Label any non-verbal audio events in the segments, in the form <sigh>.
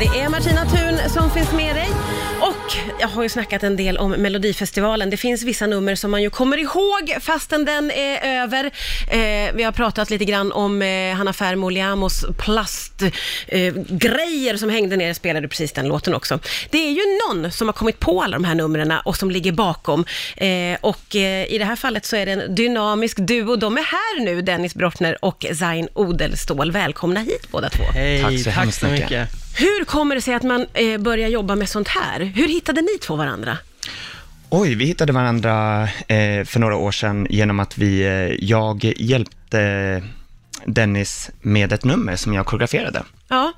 Det är Martina Thun som finns med dig och jag har ju snackat en del om Melodifestivalen. Det finns vissa nummer som man ju kommer ihåg fastän den är över. Eh, vi har pratat lite grann om eh, Hanna Fermo Liamos plastgrejer eh, som hängde ner, spelade precis den låten också. Det är ju någon som har kommit på alla de här numren och som ligger bakom. Eh, och eh, i det här fallet så är det en dynamisk duo. De är här nu, Dennis Brottner och Zain Odelstål. Välkomna hit båda två. Hej, Tack så tack så mycket. mycket. Hur kommer det sig att man eh, börjar jobba med sånt här? Hur hittade ni två varandra? Oj, vi hittade varandra eh, för några år sedan genom att vi, eh, jag hjälpte Dennis med ett nummer som jag koreograferade. Ja,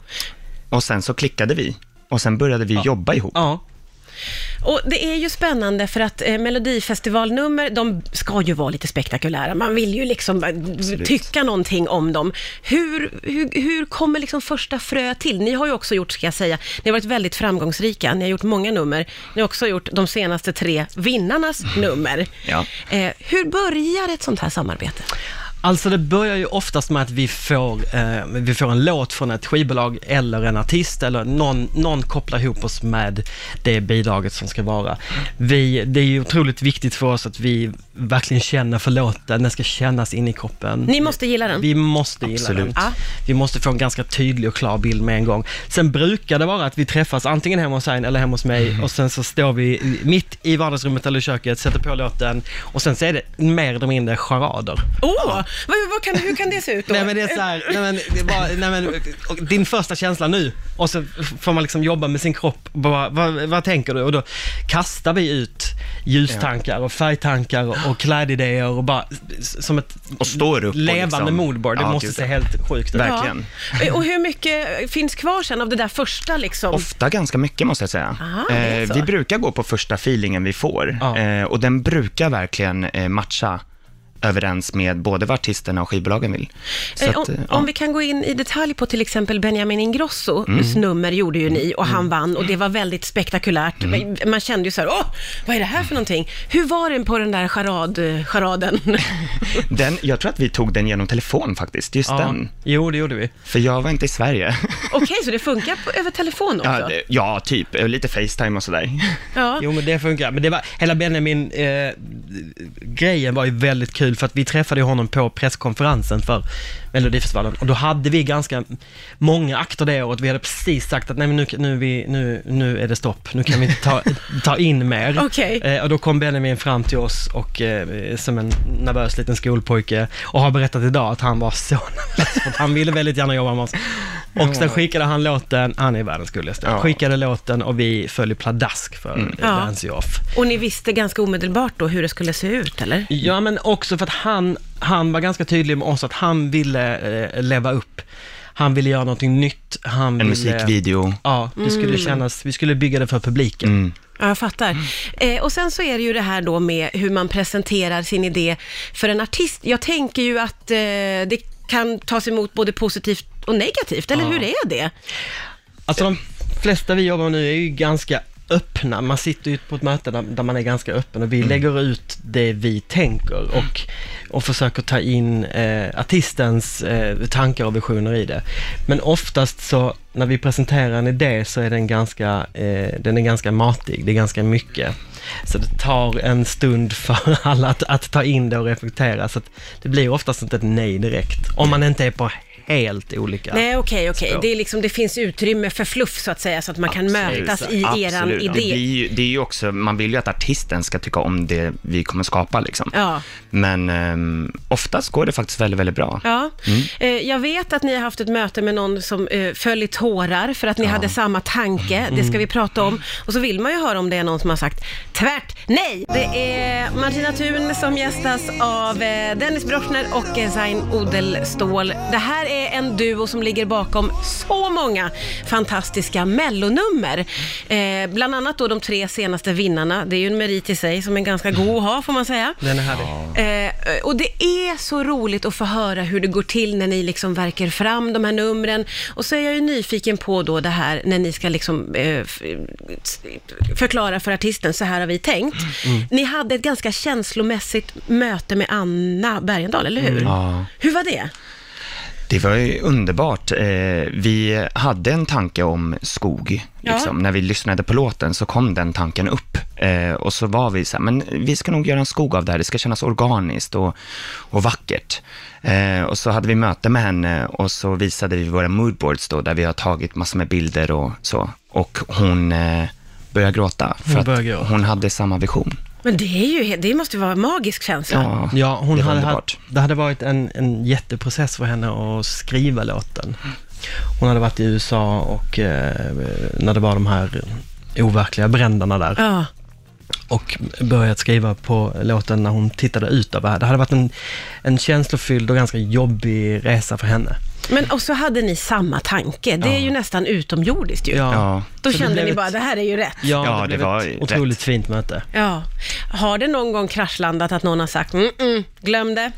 Och sen så klickade vi och sen började vi jobba ihop. Ja, och det är ju spännande för att eh, Melodifestivalnummer, de ska ju vara lite spektakulära. Man vill ju liksom eh, tycka någonting om dem. Hur, hur, hur kommer liksom första frö till? Ni har ju också gjort, ska jag säga, ni har varit väldigt framgångsrika. Ni har gjort många nummer. Ni har också gjort de senaste tre vinnarnas <laughs> nummer. Ja. Eh, hur börjar ett sånt här samarbete? Alltså det börjar ju oftast med att vi får, eh, vi får en låt från ett skivbolag eller en artist eller någon, någon kopplar ihop oss med det bidraget som ska vara. Vi, det är ju otroligt viktigt för oss att vi verkligen känner för låten, den ska kännas in i kroppen. Ni måste gilla den. Vi måste gilla Absolut. den. Ja. Vi måste få en ganska tydlig och klar bild med en gång. Sen brukar det vara att vi träffas antingen hemma hos Zain eller hemma hos mig och sen så står vi mitt i vardagsrummet eller i köket, sätter på låten och sen så är det mer eller mindre charader. Åh, vad, vad kan, hur kan det se ut då? Nej men det är så här, nej men, det är bara, nej men, och din första känsla nu och så får man liksom jobba med sin kropp. Bara, vad, vad tänker du? Och då kastar vi ut ljustankar och färgtankar och, och klädidéer och bara som ett Och står upp levande liksom- moodboard. Det Ja, måste se helt sjukt ut. Verkligen. Ja. Och hur mycket finns kvar sen av det där första liksom? Ofta ganska mycket måste jag säga. Aha, eh, vi brukar gå på första feelingen vi får Ja. eh, och den brukar verkligen eh, matcha överens med både vad artisterna och skivbolagen vill. Så Eh, att, om, eh, om ja. vi kan gå in i detalj på till exempel Benjamin Ingrossos Mm. nummer gjorde ju ni och han vann och det var väldigt spektakulärt. Mm. Man kände ju så här, åh, vad är det här för någonting? Hur var den på den där charad, charaden? <laughs> den, jag tror att vi tog den genom telefon faktiskt, just Ja. den. Jo, det gjorde vi. För jag var inte i Sverige. <laughs> Okej, så det funkar på, över telefon också? ja, det, ja, typ. Eh, Lite Facetime och sådär. Ja. Jo, men det funkar. Men det var, hela Benjamin-grejen var ju väldigt kul för att vi träffade honom på presskonferensen för Melodifestivalen och då hade vi ganska många akter det året. Vi hade precis sagt att nej men nu, nu, vi, nu, nu är det stopp, nu kan vi inte ta, <laughs> ta in mer. Okej. Eh, och då kom Benjamin fram till oss och eh, som en nervös liten skolpojke och har berättat idag att han var så <laughs> nervös för att han ville väldigt gärna jobba med oss. Och sen skickade han låten, han är världens gulligaste, Ja. skickade låten och vi föll pladask för mm. Dance Off. Och ni visste ganska omedelbart då hur det skulle se ut, eller? Ja, men också för att han, han var ganska tydlig med oss att han ville eh, leva upp. Han ville göra någonting nytt. Han En ville, musikvideo. Ja, det skulle kännas, vi skulle bygga det för publiken. Mm. Ja, jag fattar. Eh, och sen så är det ju det här då med hur man presenterar sin idé för en artist. Jag tänker ju att eh, det kan tas emot både positivt och negativt, eller Ja. hur är det? Alltså de flesta vi jobbar med nu är ju ganska öppna. Man sitter ju på ett möte där, där man är ganska öppen och vi lägger ut det vi tänker och, och försöker ta in eh, artistens eh, tankar och visioner i det. Men oftast så när vi presenterar en idé så är den ganska, eh, den är ganska matig, det är ganska mycket. Så det tar en stund för <laughs> alla att, att ta in det och reflektera, så att det blir oftast inte ett nej direkt. Om man inte är på helt olika Nej, okej, okej. spår. Det, är liksom, det finns utrymme för fluff så att säga, så att man kan Absolut. mötas i eran Absolut. Det, idé. blir ju, det är ju också, man vill ju att artisten ska tycka om det vi kommer skapa liksom. Ja. Men um, oftast går det faktiskt väldigt, väldigt bra. Ja. Mm. Eh, jag vet att ni har haft ett möte med någon som eh, föll i tårar för att ni hade samma tanke. Det ska vi prata om. Och så vill man ju höra om det är någon som har sagt tvärt nej. Det är Martina Thun som gästas av eh, Dennis Broschner och eh, Zain Odelstål. Det här är en duo som ligger bakom så många fantastiska mellonummer. Eh, bland annat då de tre senaste vinnarna. Det är ju en merit i sig som är ganska god att ha får man säga. Den är härlig. Eh, och det är så roligt att få höra hur det går till när ni liksom verkar fram de här numren. Och så är jag ju nyfiken på då det här när ni ska liksom eh, förklara för artisten, så här har vi tänkt. Ni hade ett ganska känslomässigt möte med Anna Bergendahl, eller hur? Ja. Hur var det? Det var ju underbart. Eh, vi hade en tanke om skog. Ja. Liksom. När vi lyssnade på låten så kom den tanken upp. Eh, och så var vi så här, men vi ska nog göra en skog av det här. Det ska kännas organiskt och, och vackert. Eh, och så hade vi möte med henne och så visade vi våra moodboards då, där vi har tagit massor med bilder och så. Och hon började gråta, för Hon att började gråta. hon hade samma vision. Men det, är ju, det måste ju vara en magisk känsla. Ja, Ja, hon det hade, underbart. haft- det hade varit en, en jätteprocess för henne att skriva låten. Hon hade varit i USA och eh, när det var de här overkliga bränderna där Ja. och börjat skriva på låten när hon tittade ut över här. Det hade varit en, en känslofylld och ganska jobbig resa för henne. Men och så hade ni samma tanke. Det är Ja. ju nästan utomjordiskt ju. Ja. Då Så det kände blev ni ett- bara, det här är ju rätt. Ja, Ja, det, det blev var ett rätt. otroligt fint möte. Ja. Har det någon gång kraschlandat att någon har sagt, mm, mm glöm det?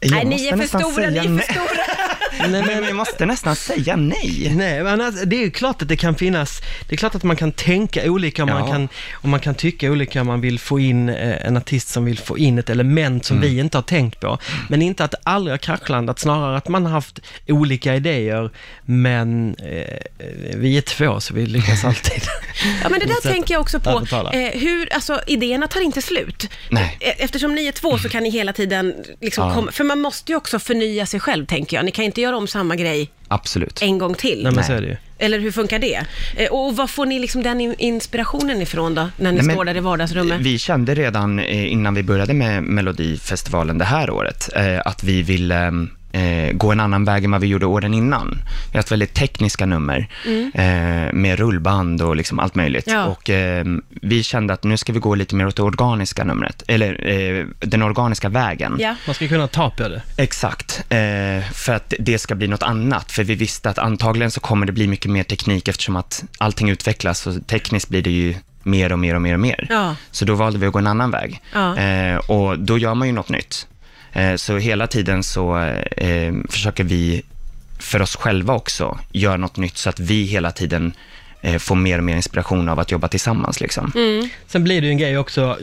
Jag Nej, ni måste är för nästan stora, säga ni är för stora. <laughs> Nej, Men jag måste nästan säga nej. Nej, men alltså, det är ju klart att det kan finnas, det är klart att man kan tänka olika och, man, Ja. kan, och man kan tycka olika om man vill få in eh, en artist som vill få in ett element som Mm. vi inte har tänkt på. Men inte att det aldrig har kraschlandat, snarare att man har haft olika idéer, men eh, vi är två så vi lyckas <laughs> alltid. Ja, men det där tänker jag också på. Eh, hur, alltså, idéerna tar inte slut. Nej. E- Eftersom ni är två så kan ni hela tiden, liksom Ja. komma, för man måste ju också förnya sig själv, tänker jag. Ni kan inte göra om samma grej Absolut. en gång till. Nej men så är det ju. Eller hur funkar det? Eh, och vad får ni liksom den in- inspirationen ifrån då, när ni Nej, men står där i vardagsrummet? Vi kände redan eh, innan vi började med Melodifestivalen det här året, eh, att vi ville eh, gå en annan väg än vad vi gjorde åren innan. Vi har haft väldigt tekniska nummer eh, med rullband och liksom allt möjligt. Ja. Och eh, vi kände att nu ska vi gå lite mer åt det organiska numret, eller eh, den organiska vägen. Ja. Man ska kunna ta på det. Exakt, eh, för att det ska bli något annat. För vi visste att antagligen så kommer det bli mycket mer teknik eftersom att allting utvecklas och tekniskt blir det ju mer och mer och mer och mer. Ja. Så då valde vi att gå en annan väg. Ja. Eh, och då gör man ju något nytt. Eh, så hela tiden så eh, försöker vi för oss själva också göra något nytt så att vi hela tiden eh, får mer och mer inspiration av att jobba tillsammans. Liksom. Mm. Sen blir det ju en grej också,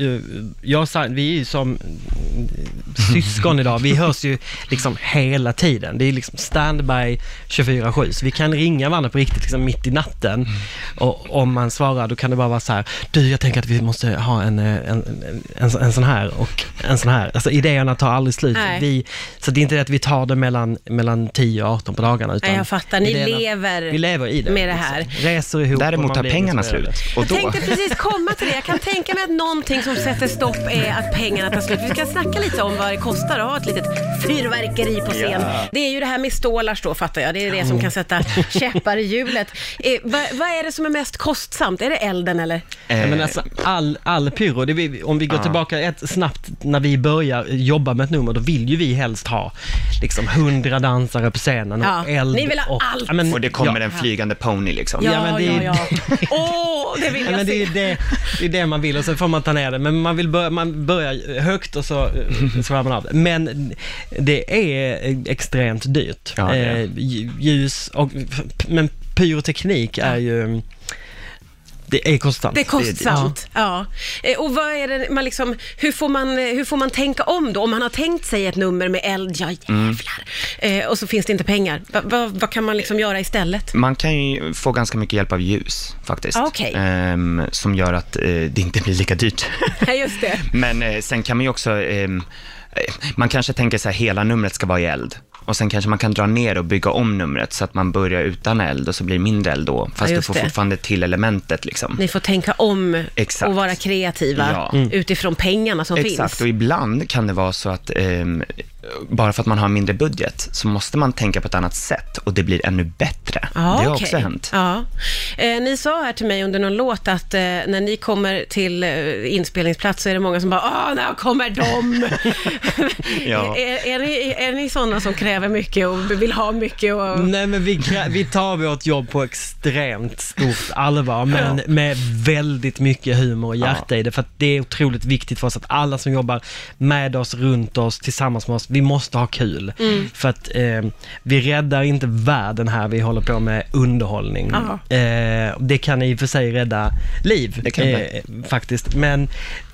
jag, vi är ju som eh, syskon idag, vi hörs ju liksom hela tiden. Det är liksom standby 24-7, så vi kan ringa varandra på riktigt liksom mitt i natten. Och om man svarar, då kan det bara vara så här, du jag tänker att vi måste ha en, eh, en, en, en, så- en sån här och en sån här. Alltså idéerna tar aldrig slut. Nej. Vi, så det är inte det att vi tar det mellan, mellan 10 och 18 på dagarna. Utan Nej, jag fattar. Ni idéerna- lever vi lever i det, med det här. Liksom. Reser ihop. Däremot tar pengarna slut. Och Jag då, tänkte precis komma till det. Jag kan tänka mig att någonting som sätter stopp är att pengarna tar slut. Vi ska snacka lite om vad det kostar att ha ett litet fyrverkeri på scen. Det är ju det här med stålar då, fattar jag. Det är det som kan sätta käppar i hjulet. Eh, vad, vad är det som är mest kostsamt? Är det elden eller? Ja, men eh, alltså, all, all pyro, det vi, om vi går tillbaka ett snabbt när vi börjar jobba med ett nummer, då vill ju vi helst ha liksom hundra dansare på scenen och Ja, eld. ni vill ha och, allt. Ja, men, och det kommer ja, en flygande pony liksom. Ja, men det är- ja. <laughs> Åh, det vill Ja, jag men det är se. det, det, är det man vill och sen får man ta ner det. Men man vill börja, man börjar högt och så eh, svarar man av det. Men det är extremt dyrt. Ja, det är det. Eh, lj- ljus och, men pyroteknik är ju, det är kostsamt. Det är kostsamt. Ja. Eh, Och vad är det man liksom, hur får man, eh, hur får man tänka om då? Om man har tänkt sig ett nummer med eld, ja jävlar. Eh, och så finns det inte pengar. Va, va, vad kan man liksom göra istället? Man kan ju få ganska mycket hjälp av ljus faktiskt. Ah, okej. Ehm, som gör att eh, det inte blir lika dyrt. Ja, just det. <laughs> Men eh, sen kan man ju också, ehm, eh, man kanske tänker så här, hela numret ska vara i eld. Och sen kanske man kan dra ner och bygga om numret så att man börjar utan eld och så blir det mindre eld då. Fast Ja, du får det. fortfarande till elementet liksom. Ni får tänka om Exakt. och vara kreativa Ja. utifrån pengarna som Exakt, finns. och ibland kan det vara så att ehm, bara för att man har mindre budget så måste man tänka på ett annat sätt och det blir ännu bättre. Ja, det har okej. också hänt. Ja. Eh, ni sa här till mig under någon låt att eh, när ni kommer till eh, inspelningsplats så är det många som bara “Åh, när kommer de?” <laughs> <laughs> Ja. är, är, ni, är ni sådana som kräver mycket och vill ha mycket? Och... Nej men vi, vi tar vårt jobb på extremt stort allvar, men med väldigt mycket humor och hjärta i det, för att det är otroligt viktigt för oss att alla som jobbar med oss, runt oss, tillsammans med oss, vi måste ha kul. För att eh, vi räddar inte världen här, vi håller på med underhållning. Eh, det kan i och för sig rädda liv, Det kan det. eh, faktiskt, men,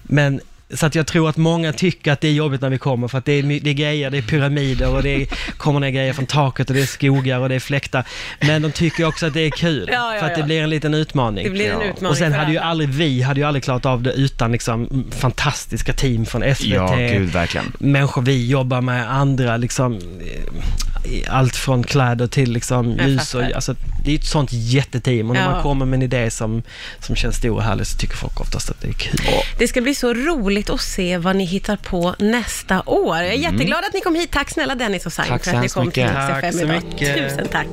men så att jag tror att många tycker att det är jobbigt när vi kommer för att det är, det är grejer, det är pyramider och det är, <laughs> kommer ner grejer från taket och det är skogar och det är fläktar. Men de tycker också att det är kul Ja, ja, för att det blir en liten utmaning. Det blir en utmaning Och sen hade ju aldrig vi, hade ju aldrig klarat av det utan liksom fantastiska team från SVT. Ja, gud, verkligen. Människor vi jobbar med, andra liksom, allt från kläder till liksom ljus och, alltså, det är ett sånt jätteteam och när Ja. man kommer med en idé som, som känns stor och härlig så tycker folk oftast att det är kul. Det ska bli så roligt att se vad ni hittar på nästa år. Jag är jätteglad att ni kom hit. Tack snälla Dennis och Sain för att ni kom till mycket. Rix Tack så mycket. Tusen tack.